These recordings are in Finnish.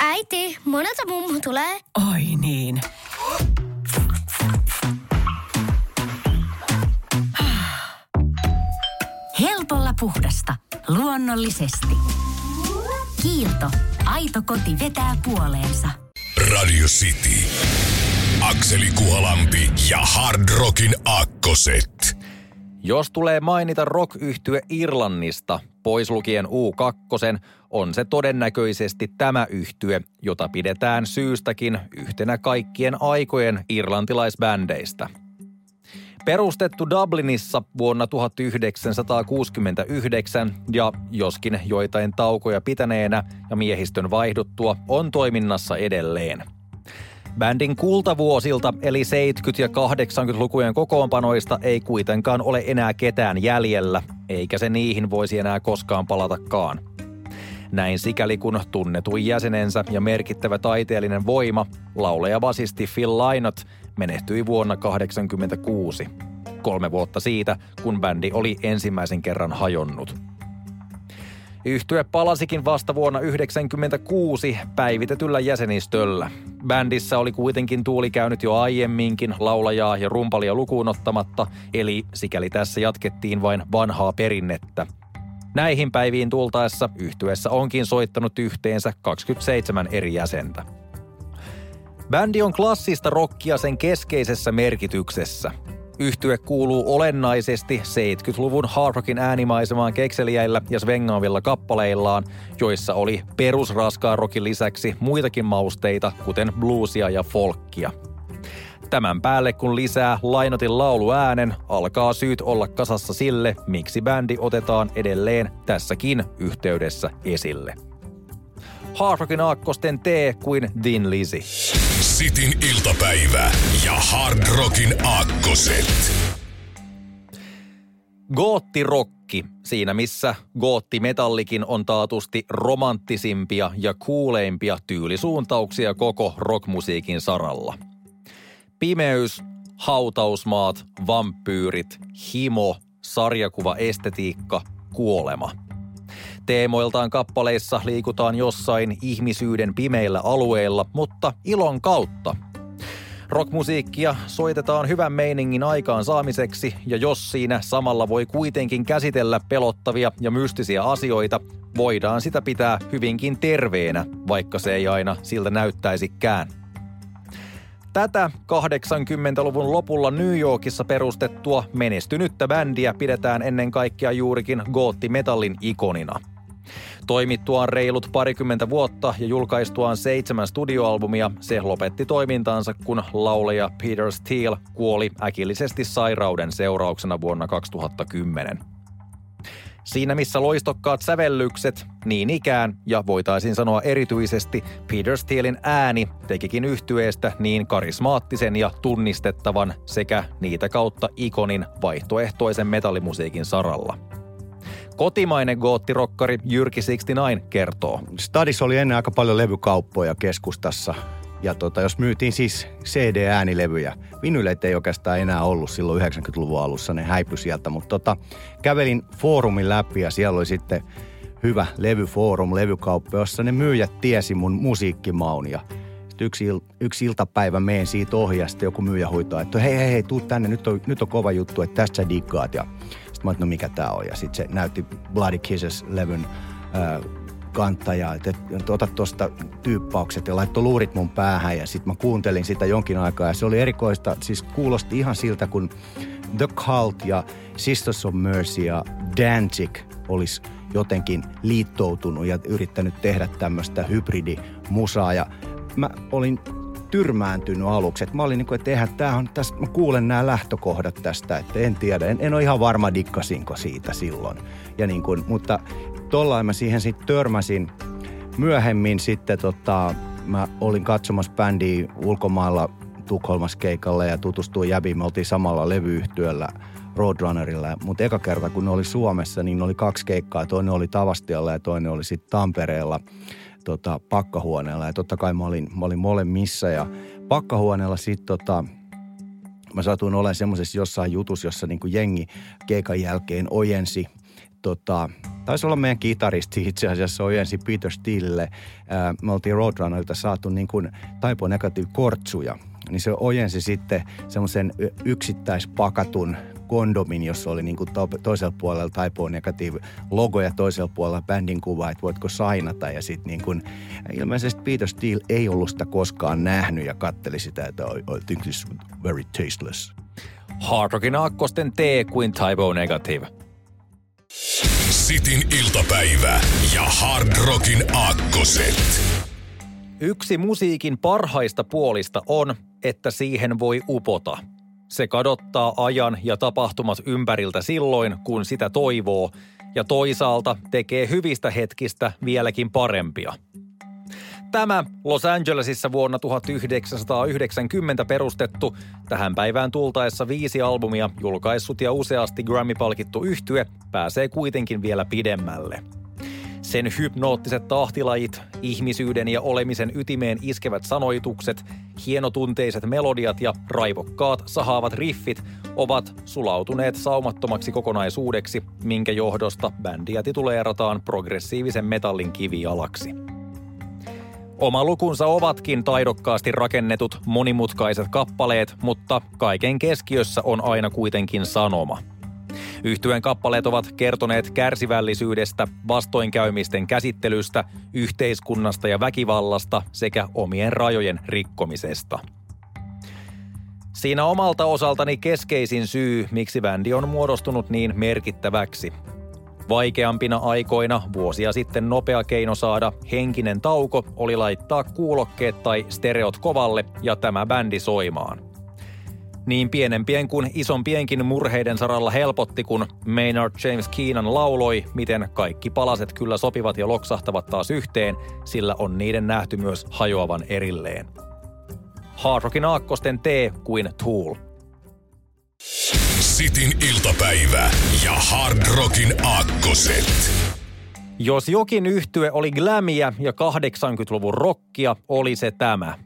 Äiti, monelta mummu tulee? Oi niin. Helpolla puhdasta. Luonnollisesti. Kiilto. Aito koti vetää puoleensa. Radio City. Akseli Kuhalampi ja Hard Rockin Akkoset. Jos tulee mainita rock Irlannista, pois lukien U2, on se todennäköisesti tämä yhtye, jota pidetään syystäkin yhtenä kaikkien aikojen irlantilaisbändeistä. Perustettu Dublinissa vuonna 1969 ja joskin joitain taukoja pitäneenä ja miehistön vaihduttua on toiminnassa edelleen – Bändin kultavuosilta eli 70- ja 80-lukujen kokoonpanoista ei kuitenkaan ole enää ketään jäljellä, eikä se niihin voisi enää koskaan palatakaan. Näin sikäli kun tunnetui jäsenensä ja merkittävä taiteellinen voima, lauleja basisti Phil Lynott, menehtyi vuonna 1986. Kolme vuotta siitä, kun bändi oli ensimmäisen kerran hajonnut. Yhtye palasikin vasta vuonna 1996 päivitetyllä jäsenistöllä. Bändissä oli kuitenkin tuuli käynyt jo aiemminkin laulajaa ja rumpalia lukuun ottamatta, eli sikäli tässä jatkettiin vain vanhaa perinnettä. Näihin päiviin tultaessa yhtyessä onkin soittanut yhteensä 27 eri jäsentä. Bändi on klassista rockia sen keskeisessä merkityksessä – Yhtye kuuluu olennaisesti 70-luvun hard rockin äänimaisemaan kekseliäillä ja svengaavilla kappaleillaan, joissa oli perusraskaan rockin lisäksi muitakin mausteita, kuten bluesia ja folkkia. Tämän päälle kun lisää Lainotin lauluäänen, alkaa syyt olla kasassa sille, miksi bändi otetaan edelleen tässäkin yhteydessä esille. Hard Rockin aakkosten tee kuin Din Lizzy. Sitin iltapäivä ja Hard Rockin aakkoset. Goottirokki, siinä missä goottimetallikin on taatusti romanttisimpia ja kuuleimpia tyylisuuntauksia koko rockmusiikin saralla. Pimeys, hautausmaat, vampyyrit, himo, sarjakuva, estetiikka, kuolema – Teemoiltaan kappaleissa liikutaan jossain ihmisyyden pimeillä alueilla, mutta ilon kautta. Rockmusiikkia soitetaan hyvän meiningin aikaan saamiseksi, ja jos siinä samalla voi kuitenkin käsitellä pelottavia ja mystisiä asioita, voidaan sitä pitää hyvinkin terveenä, vaikka se ei aina siltä näyttäisikään. Tätä 80-luvun lopulla New Yorkissa perustettua menestynyttä bändiä pidetään ennen kaikkea juurikin gootti-metallin ikonina – Toimittuaan reilut parikymmentä vuotta ja julkaistuaan seitsemän studioalbumia, se lopetti toimintaansa, kun lauleja Peter Steele kuoli äkillisesti sairauden seurauksena vuonna 2010. Siinä missä loistokkaat sävellykset, niin ikään ja voitaisiin sanoa erityisesti Peter Steelin ääni tekikin yhtyeestä niin karismaattisen ja tunnistettavan sekä niitä kautta ikonin vaihtoehtoisen metallimusiikin saralla – Kotimainen goottirokkari Jyrki 69 kertoo. Stadis oli ennen aika paljon levykauppoja keskustassa. Ja tota, jos myytiin siis CD-äänilevyjä, vinyleitä ei oikeastaan enää ollut silloin 90-luvun alussa, ne häipy sieltä. Mutta tota, kävelin foorumin läpi ja siellä oli sitten hyvä levyfoorum, levykauppa, jossa ne myyjät tiesi mun musiikkimaun. Ja yksi, il, yksi iltapäivä meen siitä ohi ja joku myyjä huitaa, että hei, hei, hei, tuu tänne, nyt on, nyt on kova juttu, että tästä sä diggaat. Ja Mä että no mikä tää on. Ja sitten se näytti Bloody Kisses-levyn kantaja, että, että ota tuosta tyyppaukset ja laittoi luurit mun päähän ja sitten mä kuuntelin sitä jonkin aikaa ja se oli erikoista, siis kuulosti ihan siltä kun The Cult ja Sisters of Mercy ja Danzig olisi jotenkin liittoutunut ja yrittänyt tehdä tämmöistä hybridimusaa ja mä olin tyrmääntynyt aluksi. Et mä olin niin kuin, että eihän tämä on, tästä, mä kuulen nämä lähtökohdat tästä, että en tiedä. En, en ole ihan varma dikkasinko siitä silloin. Ja niin kuin, mutta tollain mä siihen sitten törmäsin. Myöhemmin sitten tota, mä olin katsomassa bändiä ulkomailla Tukholmassa keikalle ja tutustuin Jäbiin. Me oltiin samalla levyyhtiöllä Roadrunnerilla. Mutta eka kerta, kun ne oli Suomessa, niin ne oli kaksi keikkaa. Toinen oli Tavastialla ja toinen oli sitten Tampereella tota, pakkahuoneella. Ja totta kai mä olin, mä olin molemmissa ja pakkahuoneella sitten tota, mä satuin olemaan semmoisessa jossain jutus, jossa niin jengi keikan jälkeen ojensi tota, taisi olla meidän kitaristi itse asiassa ojensi Peter Steelille. Ää, me oltiin Roadrunnerilta saatu niin kuin Taipo Negative kortsuja. Niin se ojensi sitten semmoisen yksittäispakatun kondomin, jossa oli niin kuin to, toisella puolella Taipo Negative logo ja toisella puolella bändin kuva, että voitko sainata. Ja sitten niin kuin, ilmeisesti Peter Steele ei ollut sitä koskaan nähnyt ja katteli sitä, että I, I think this is very tasteless. Hard Rockin aakkosten tee kuin Typo Negative. Sitin iltapäivä ja Hard Rockin aakkoset. Yksi musiikin parhaista puolista on, että siihen voi upota. Se kadottaa ajan ja tapahtumat ympäriltä silloin, kun sitä toivoo, ja toisaalta tekee hyvistä hetkistä vieläkin parempia – Tämä Los Angelesissa vuonna 1990 perustettu, tähän päivään tultaessa viisi albumia julkaissut ja useasti Grammy-palkittu yhtye pääsee kuitenkin vielä pidemmälle. Sen hypnoottiset tahtilajit, ihmisyyden ja olemisen ytimeen iskevät sanoitukset, hienotunteiset melodiat ja raivokkaat, sahaavat riffit ovat sulautuneet saumattomaksi kokonaisuudeksi, minkä johdosta bändiä tituleerataan progressiivisen metallin kivialaksi. Oma lukunsa ovatkin taidokkaasti rakennetut monimutkaiset kappaleet, mutta kaiken keskiössä on aina kuitenkin sanoma. Yhtyen kappaleet ovat kertoneet kärsivällisyydestä, vastoinkäymisten käsittelystä, yhteiskunnasta ja väkivallasta sekä omien rajojen rikkomisesta. Siinä omalta osaltani keskeisin syy, miksi bändi on muodostunut niin merkittäväksi, Vaikeampina aikoina vuosia sitten nopea keino saada henkinen tauko oli laittaa kuulokkeet tai stereot kovalle ja tämä bändi soimaan. Niin pienempien kuin isompienkin murheiden saralla helpotti, kun Maynard James Keenan lauloi, miten kaikki palaset kyllä sopivat ja loksahtavat taas yhteen, sillä on niiden nähty myös hajoavan erilleen. Hard Rockin aakkosten tee kuin Tool – Sitin iltapäivä ja Hard Rockin aakkoset. Jos jokin yhtye oli glämiä ja 80-luvun rockia, oli se tämä.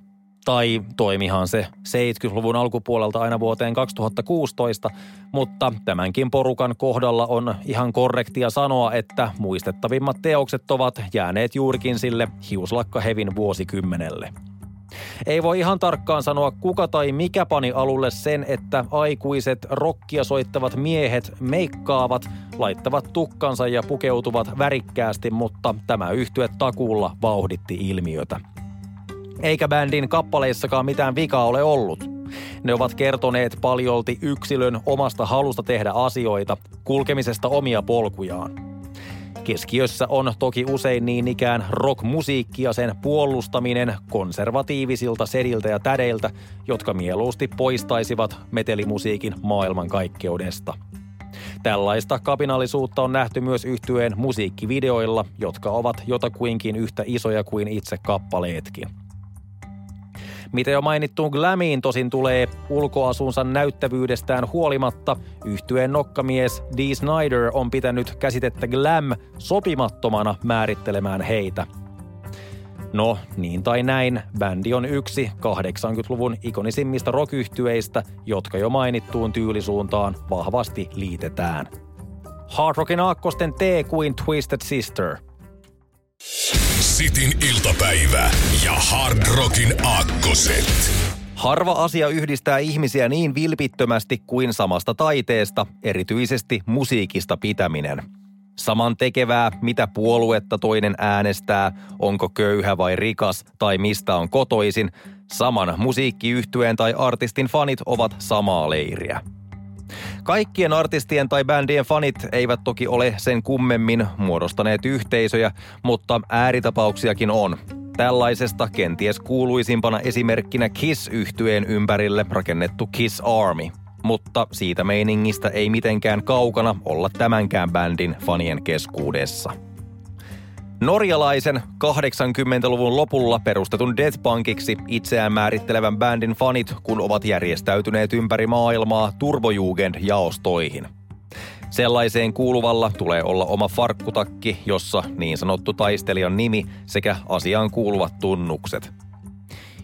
Tai toimihan se 70-luvun alkupuolelta aina vuoteen 2016, mutta tämänkin porukan kohdalla on ihan korrektia sanoa, että muistettavimmat teokset ovat jääneet juurikin sille hiuslakkahevin vuosikymmenelle. Ei voi ihan tarkkaan sanoa, kuka tai mikä pani alulle sen, että aikuiset rokkia soittavat miehet meikkaavat, laittavat tukkansa ja pukeutuvat värikkäästi, mutta tämä yhtye takuulla vauhditti ilmiötä. Eikä bändin kappaleissakaan mitään vikaa ole ollut. Ne ovat kertoneet paljolti yksilön omasta halusta tehdä asioita, kulkemisesta omia polkujaan – Keskiössä on toki usein niin ikään rockmusiikki ja sen puolustaminen konservatiivisilta sediltä ja tädeiltä, jotka mieluusti poistaisivat metelimusiikin maailmankaikkeudesta. Tällaista kapinallisuutta on nähty myös yhtyeen musiikkivideoilla, jotka ovat jotakuinkin yhtä isoja kuin itse kappaleetkin. Mitä jo mainittuun Glamiin tosin tulee ulkoasunsa näyttävyydestään huolimatta, yhtyeen nokkamies Dee Snyder on pitänyt käsitettä Glam sopimattomana määrittelemään heitä. No, niin tai näin, bändi on yksi 80-luvun ikonisimmista rock jotka jo mainittuun tyylisuuntaan vahvasti liitetään. Hard Rockin aakkosten T kuin Twisted Sister – Sitin iltapäivä ja Hard Rockin aakkoset. Harva asia yhdistää ihmisiä niin vilpittömästi kuin samasta taiteesta, erityisesti musiikista pitäminen. Saman tekevää, mitä puoluetta toinen äänestää, onko köyhä vai rikas tai mistä on kotoisin, saman musiikkiyhtyeen tai artistin fanit ovat samaa leiriä – Kaikkien artistien tai bändien fanit eivät toki ole sen kummemmin muodostaneet yhteisöjä, mutta ääritapauksiakin on. Tällaisesta kenties kuuluisimpana esimerkkinä Kiss-yhtyeen ympärille rakennettu Kiss Army. Mutta siitä meiningistä ei mitenkään kaukana olla tämänkään bändin fanien keskuudessa. Norjalaisen 80-luvun lopulla perustetun Death Punkiksi itseään määrittelevän bändin fanit, kun ovat järjestäytyneet ympäri maailmaa Turbojugend-jaostoihin. Sellaiseen kuuluvalla tulee olla oma farkkutakki, jossa niin sanottu taistelijan nimi sekä asiaan kuuluvat tunnukset.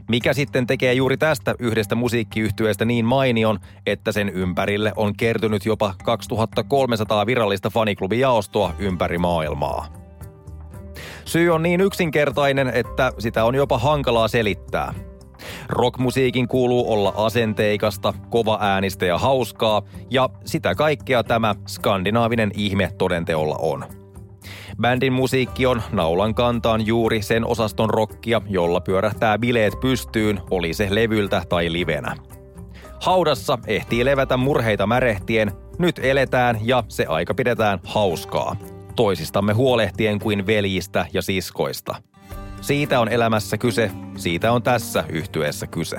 Mikä sitten tekee juuri tästä yhdestä musiikkiyhtyeestä niin mainion, että sen ympärille on kertynyt jopa 2300 virallista faniklubijaostoa ympäri maailmaa? Syy on niin yksinkertainen, että sitä on jopa hankalaa selittää. Rockmusiikin kuuluu olla asenteikasta, kova äänistä ja hauskaa, ja sitä kaikkea tämä skandinaavinen ihme todenteolla on. Bändin musiikki on naulan kantaan juuri sen osaston rockia, jolla pyörähtää bileet pystyyn, oli se levyltä tai livenä. Haudassa ehtii levätä murheita märehtien, nyt eletään ja se aika pidetään hauskaa. Toisistamme huolehtien kuin veljistä ja siskoista. Siitä on elämässä kyse, siitä on tässä yhtyeessä kyse.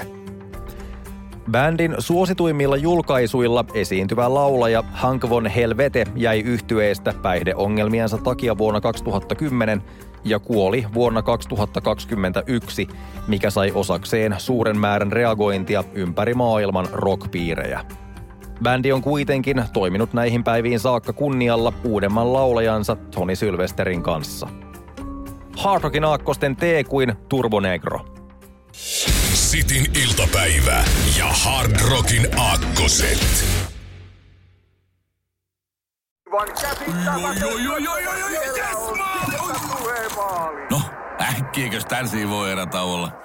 Bändin suosituimmilla julkaisuilla esiintyvä laulaja Hank von Helvete jäi yhtyeestä päihdeongelmiensa takia vuonna 2010 ja kuoli vuonna 2021, mikä sai osakseen suuren määrän reagointia ympäri maailman rockpiirejä. Bändi on kuitenkin toiminut näihin päiviin saakka kunnialla uudemman laulajansa Toni Sylvesterin kanssa. Hard Rockin aakkosten tee kuin Turbonegro – Sitin iltapäivä ja Hard Rockin aakkoset. No, äkkiäkös tän voi erä olla?